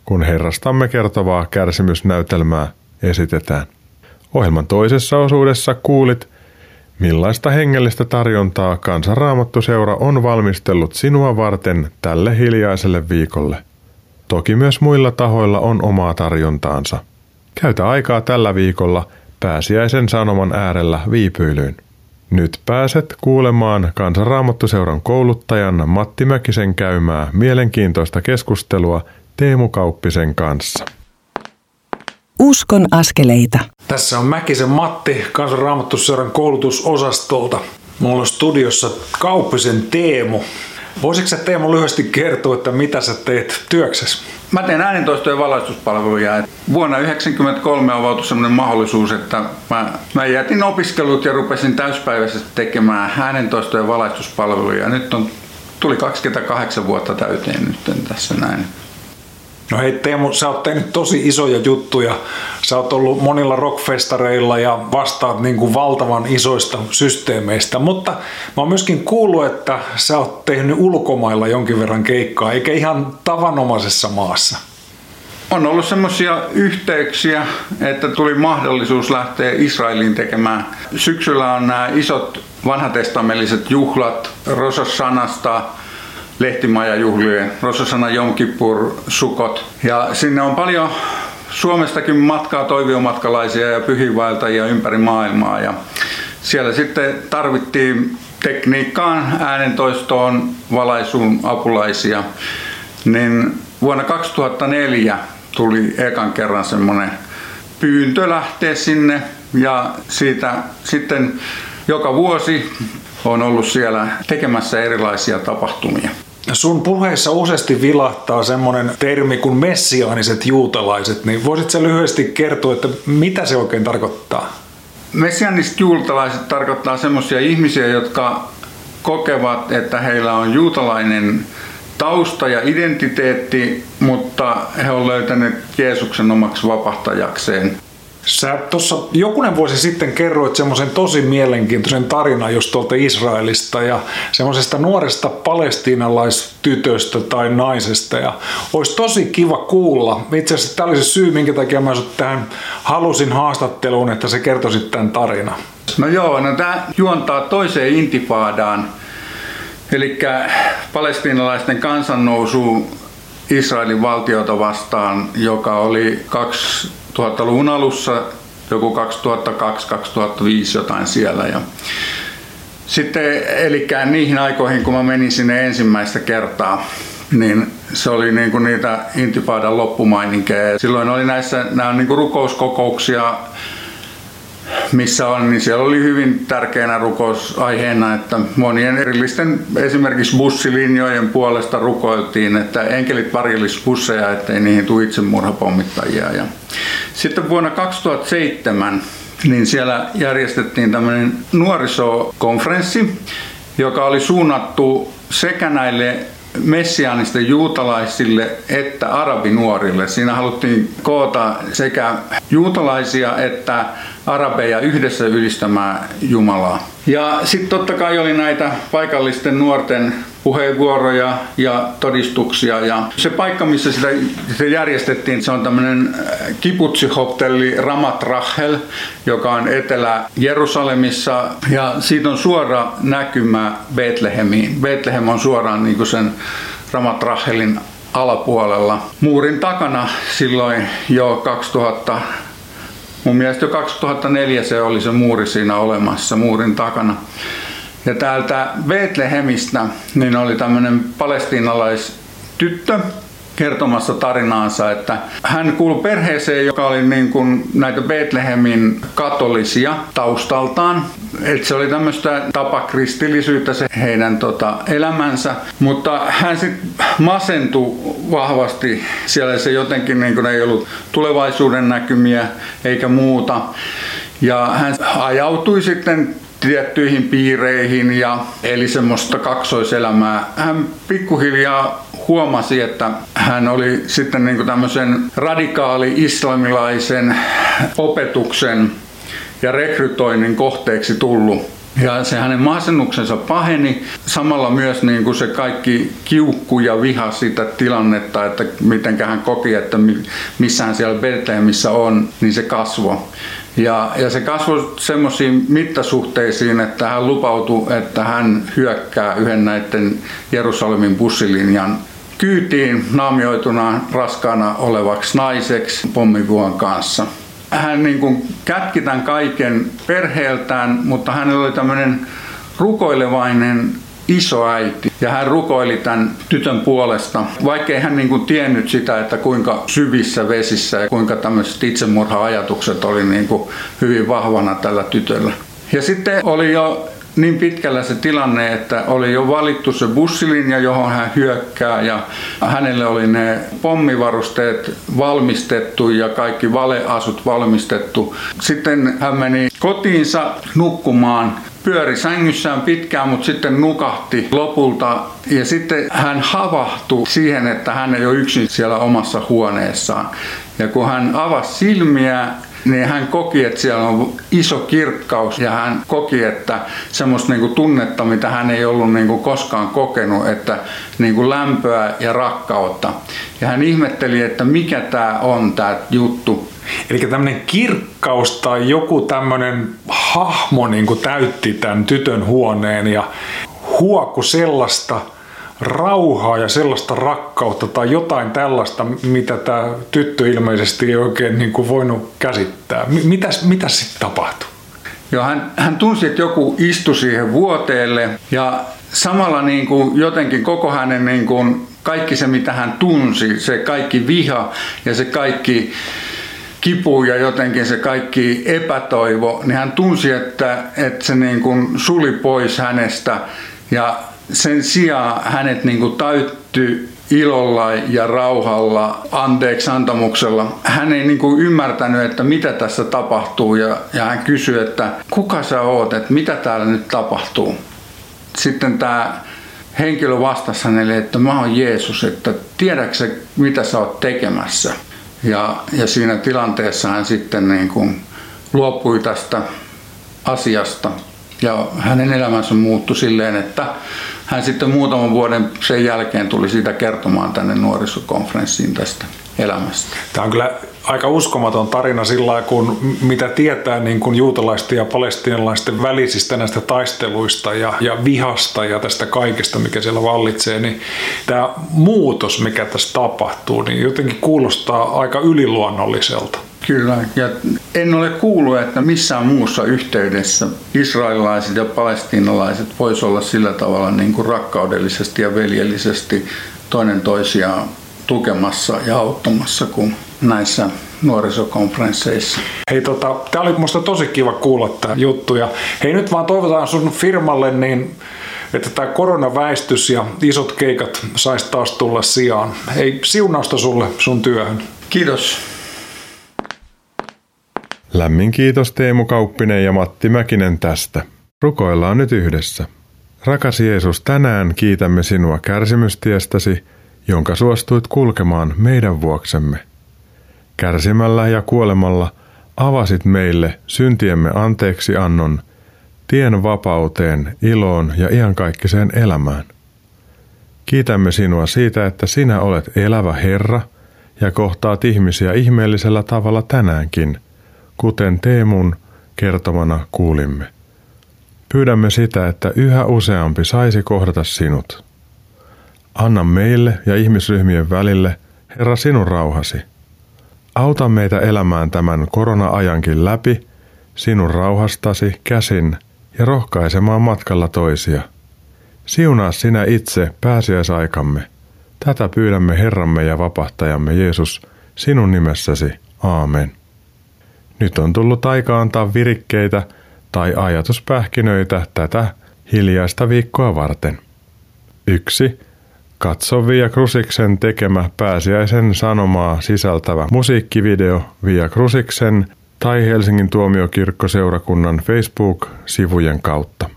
kun herrastamme kertovaa kärsimysnäytelmää esitetään. Ohjelman toisessa osuudessa kuulit – Millaista hengellistä tarjontaa Kansanraamattuseura on valmistellut sinua varten tälle hiljaiselle viikolle? Toki myös muilla tahoilla on omaa tarjontaansa. Käytä aikaa tällä viikolla pääsiäisen sanoman äärellä viipyilyyn. Nyt pääset kuulemaan Kansanraamattuseuran kouluttajan Matti Mäkisen käymää mielenkiintoista keskustelua Teemu Kauppisen kanssa. Uskon askeleita. Tässä on Mäkisen Matti Kansanraamattusseuran koulutusosastolta. Mulla on studiossa Kauppisen Teemu. Voisitko sä Teemu lyhyesti kertoa, että mitä sä teet työksessä? Mä teen äänentoisto- ja valaistuspalveluja. Vuonna 1993 avautui sellainen mahdollisuus, että mä, mä jätin opiskelut ja rupesin täyspäiväisesti tekemään äänentoisto- ja valaistuspalveluja. Nyt on, tuli 28 vuotta täyteen nyt tässä näin. No hei Teemu, sä oot tehnyt tosi isoja juttuja. Sä oot ollut monilla rockfestareilla ja vastaat niin kuin valtavan isoista systeemeistä, mutta mä oon myöskin kuullut, että sä oot tehnyt ulkomailla jonkin verran keikkaa, eikä ihan tavanomaisessa maassa. On ollut semmoisia yhteyksiä, että tuli mahdollisuus lähteä Israeliin tekemään. Syksyllä on nämä isot vanhatestamelliset juhlat Rosossanasta, lehtimajajuhlien, Rososana Jom Kippur, Sukot. Ja sinne on paljon Suomestakin matkaa toiviomatkalaisia ja pyhiinvaeltajia ympäri maailmaa. Ja siellä sitten tarvittiin tekniikkaan, äänentoistoon, valaisuun apulaisia. Niin vuonna 2004 tuli ekan kerran semmoinen pyyntö lähteä sinne ja siitä sitten joka vuosi on ollut siellä tekemässä erilaisia tapahtumia. Sun puheissa useasti vilahtaa semmoinen termi kuin messiaaniset juutalaiset, niin voisitko lyhyesti kertoa, että mitä se oikein tarkoittaa? Messiaaniset juutalaiset tarkoittaa semmoisia ihmisiä, jotka kokevat, että heillä on juutalainen tausta ja identiteetti, mutta he ovat löytäneet Jeesuksen omaksi vapahtajakseen. Sä tuossa jokunen vuosi sitten kerroit semmoisen tosi mielenkiintoisen tarinan just tuolta Israelista ja semmoisesta nuoresta palestiinalaistytöstä tai naisesta ja olisi tosi kiva kuulla. Itse asiassa tämä oli se syy, minkä takia mä tähän halusin haastatteluun, että se kertoisit tämän tarinan. No joo, no tämä juontaa toiseen intifaadaan, eli palestiinalaisten kansannousu Israelin valtiota vastaan, joka oli 2000-luvun alussa, joku 2002-2005 jotain siellä. Ja sitten, eli niihin aikoihin, kun mä menin sinne ensimmäistä kertaa, niin se oli niin kuin niitä intifaadan loppumaininkeja. Silloin oli näissä nämä niin kuin rukouskokouksia missä on, niin siellä oli hyvin tärkeänä rukousaiheena, että monien erillisten esimerkiksi bussilinjojen puolesta rukoiltiin, että enkelit varjelisi busseja, ettei niihin tule itsemurhapommittajia. Ja sitten vuonna 2007 niin siellä järjestettiin tämmöinen nuorisokonferenssi, joka oli suunnattu sekä näille messiaanisten juutalaisille että arabinuorille. Siinä haluttiin koota sekä juutalaisia että arabeja yhdessä ylistämään Jumalaa. Ja sitten totta kai oli näitä paikallisten nuorten puheenvuoroja ja todistuksia. Ja se paikka, missä sitä, sitä järjestettiin, se on tämmöinen äh, kiputsihotelli Ramat Rahel, joka on Etelä-Jerusalemissa. Ja siitä on suora näkymä Betlehemiin. Betlehem on suoraan niin sen Ramat Rahelin alapuolella. Muurin takana silloin jo 2000 Mun mielestä jo 2004 se oli se muuri siinä olemassa, muurin takana. Ja täältä Betlehemistä niin oli tämmöinen palestiinalaistyttö, kertomassa tarinaansa, että hän kuului perheeseen, joka oli niin kuin näitä Betlehemin katolisia taustaltaan. Et se oli tämmöistä tapakristillisyyttä se heidän tota, elämänsä, mutta hän sitten masentui vahvasti. Siellä se jotenkin niin kuin ei ollut tulevaisuuden näkymiä eikä muuta. Ja hän ajautui sitten tiettyihin piireihin ja eli semmoista kaksoiselämää. Hän pikkuhiljaa huomasi, että hän oli sitten niin tämmöisen radikaali islamilaisen opetuksen ja rekrytoinnin kohteeksi tullut. Ja se hänen masennuksensa paheni, samalla myös niin kuin se kaikki kiukku ja viha sitä tilannetta, että miten hän koki, että missään siellä Betlehemissä on, niin se kasvoi. Ja, ja se kasvoi semmoisiin mittasuhteisiin, että hän lupautui, että hän hyökkää yhden näiden Jerusalemin bussilinjan kyytiin naamioituna raskaana olevaksi naiseksi pommivuon kanssa. Hän niin kuin kätki tämän kaiken perheeltään, mutta hänellä oli tämmöinen rukoilevainen isoäiti ja hän rukoili tämän tytön puolesta, vaikkei hän niin kuin tiennyt sitä, että kuinka syvissä vesissä ja kuinka tämmöiset itsemurha-ajatukset oli niin kuin hyvin vahvana tällä tytöllä. Ja sitten oli jo niin pitkällä se tilanne, että oli jo valittu se bussilinja, johon hän hyökkää ja hänelle oli ne pommivarusteet valmistettu ja kaikki valeasut valmistettu. Sitten hän meni kotiinsa nukkumaan pyöri sängyssään pitkään, mutta sitten nukahti lopulta. Ja sitten hän havahtui siihen, että hän ei ole yksin siellä omassa huoneessaan. Ja kun hän avasi silmiä, niin hän koki, että siellä on iso kirkkaus ja hän koki, että semmoista niin kuin tunnetta, mitä hän ei ollut niin kuin koskaan kokenut, että niin kuin lämpöä ja rakkautta. Ja hän ihmetteli, että mikä tämä on tämä juttu. Eli tämmöinen kirkkaus tai joku tämmöinen hahmo niin kuin täytti tämän tytön huoneen ja huoku sellaista – rauhaa ja sellaista rakkautta tai jotain tällaista, mitä tämä tyttö ilmeisesti ei oikein niin kuin voinut käsittää. Mitäs, mitäs sitten tapahtui? Joo, hän, hän tunsi, että joku istui siihen vuoteelle ja samalla niin kuin jotenkin koko hänen niin kuin kaikki se, mitä hän tunsi, se kaikki viha ja se kaikki kipu ja jotenkin se kaikki epätoivo, niin hän tunsi, että, että se niin kuin suli pois hänestä ja sen sijaan hänet niin kuin täyttyi ilolla ja rauhalla, anteeksi antamuksella. Hän ei niin kuin ymmärtänyt, että mitä tässä tapahtuu ja, ja hän kysyi, että kuka sä oot, että mitä täällä nyt tapahtuu. Sitten tämä henkilö vastasi hänelle, että mä oon Jeesus, että tiedätkö mitä sä oot tekemässä. Ja, ja siinä tilanteessa hän sitten niin kuin luopui tästä asiasta. Ja hänen elämänsä muuttui silleen, että hän sitten muutaman vuoden sen jälkeen tuli siitä kertomaan tänne nuorisokonferenssiin tästä elämästä. Tämä on kyllä aika uskomaton tarina sillä kun mitä tietää niin kuin juutalaisten ja palestinalaisten välisistä näistä taisteluista ja, ja vihasta ja tästä kaikesta, mikä siellä vallitsee, niin tämä muutos, mikä tässä tapahtuu, niin jotenkin kuulostaa aika yliluonnolliselta. Kyllä, ja en ole kuullut, että missään muussa yhteydessä israelilaiset ja palestiinalaiset voisi olla sillä tavalla niin kuin rakkaudellisesti ja veljellisesti toinen toisiaan tukemassa ja auttamassa kuin näissä nuorisokonferensseissa. Hei, tota, tämä oli minusta tosi kiva kuulla tämä juttu. Ja hei, nyt vaan toivotaan sun firmalle niin että tämä koronaväistys ja isot keikat saisi taas tulla sijaan. Hei, siunausta sulle sun työhön. Kiitos. Lämmin kiitos Teemu Kauppinen ja Matti Mäkinen tästä. Rukoillaan nyt yhdessä. Rakas Jeesus, tänään kiitämme sinua kärsimystiestäsi, jonka suostuit kulkemaan meidän vuoksemme. Kärsimällä ja kuolemalla avasit meille syntiemme anteeksi annon, tien vapauteen, iloon ja iankaikkiseen elämään. Kiitämme sinua siitä, että sinä olet elävä Herra ja kohtaat ihmisiä ihmeellisellä tavalla tänäänkin – kuten Teemun kertomana kuulimme. Pyydämme sitä, että yhä useampi saisi kohdata sinut. Anna meille ja ihmisryhmien välille, Herra, sinun rauhasi. Auta meitä elämään tämän korona-ajankin läpi sinun rauhastasi käsin ja rohkaisemaan matkalla toisia. Siunaa sinä itse pääsiäisaikamme. Tätä pyydämme Herramme ja vapahtajamme Jeesus sinun nimessäsi. Aamen. Nyt on tullut aika antaa virikkeitä tai ajatuspähkinöitä tätä hiljaista viikkoa varten. 1. Katso Via Krusiksen tekemä pääsiäisen sanomaa sisältävä musiikkivideo Via Krusiksen tai Helsingin tuomiokirkkoseurakunnan Facebook-sivujen kautta.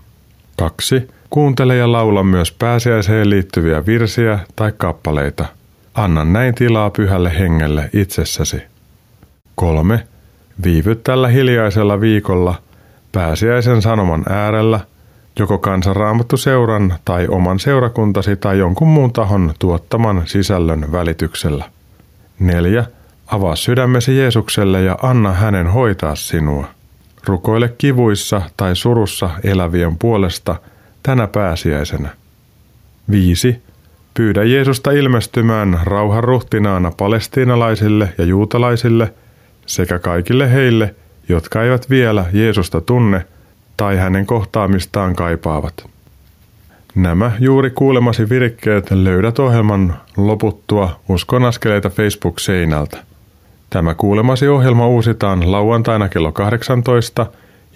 2. Kuuntele ja laula myös pääsiäiseen liittyviä virsiä tai kappaleita. Anna näin tilaa pyhälle hengelle itsessäsi. 3. Viivy tällä hiljaisella viikolla pääsiäisen sanoman äärellä, joko kansanraamattu seuran tai oman seurakuntasi tai jonkun muun tahon tuottaman sisällön välityksellä. 4. Avaa sydämesi Jeesukselle ja anna hänen hoitaa sinua. Rukoile kivuissa tai surussa elävien puolesta tänä pääsiäisenä. 5. Pyydä Jeesusta ilmestymään rauhan ruhtinaana palestiinalaisille ja juutalaisille – sekä kaikille heille, jotka eivät vielä Jeesusta tunne tai hänen kohtaamistaan kaipaavat. Nämä juuri kuulemasi virikkeet löydät ohjelman loputtua Uskon askeleita Facebook-seinältä. Tämä kuulemasi ohjelma uusitaan lauantaina kello 18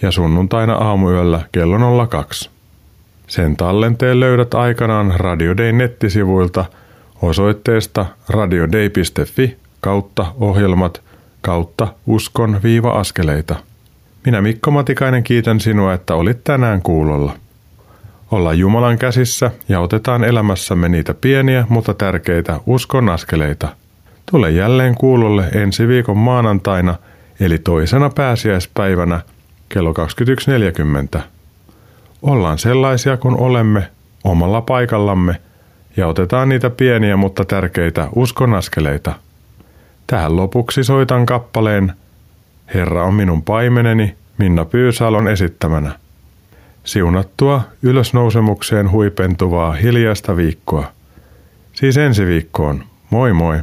ja sunnuntaina aamuyöllä kello 02. Sen tallenteen löydät aikanaan Radio Day nettisivuilta osoitteesta radiodei.fi kautta ohjelmat kautta uskon viiva-askeleita. Minä Mikko Matikainen kiitän sinua, että olit tänään kuulolla. Ollaan Jumalan käsissä ja otetaan elämässämme niitä pieniä, mutta tärkeitä uskon askeleita. Tule jälleen kuulolle ensi viikon maanantaina, eli toisena pääsiäispäivänä kello 21.40. Ollaan sellaisia kuin olemme omalla paikallamme ja otetaan niitä pieniä, mutta tärkeitä uskon askeleita – Tähän lopuksi soitan kappaleen Herra on minun paimeneni Minna Pyysalon esittämänä. Siunattua ylösnousemukseen huipentuvaa hiljaista viikkoa. Siis ensi viikkoon. Moi moi!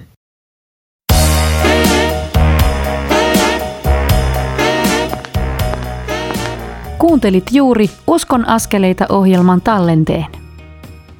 Kuuntelit juuri Uskon askeleita ohjelman tallenteen.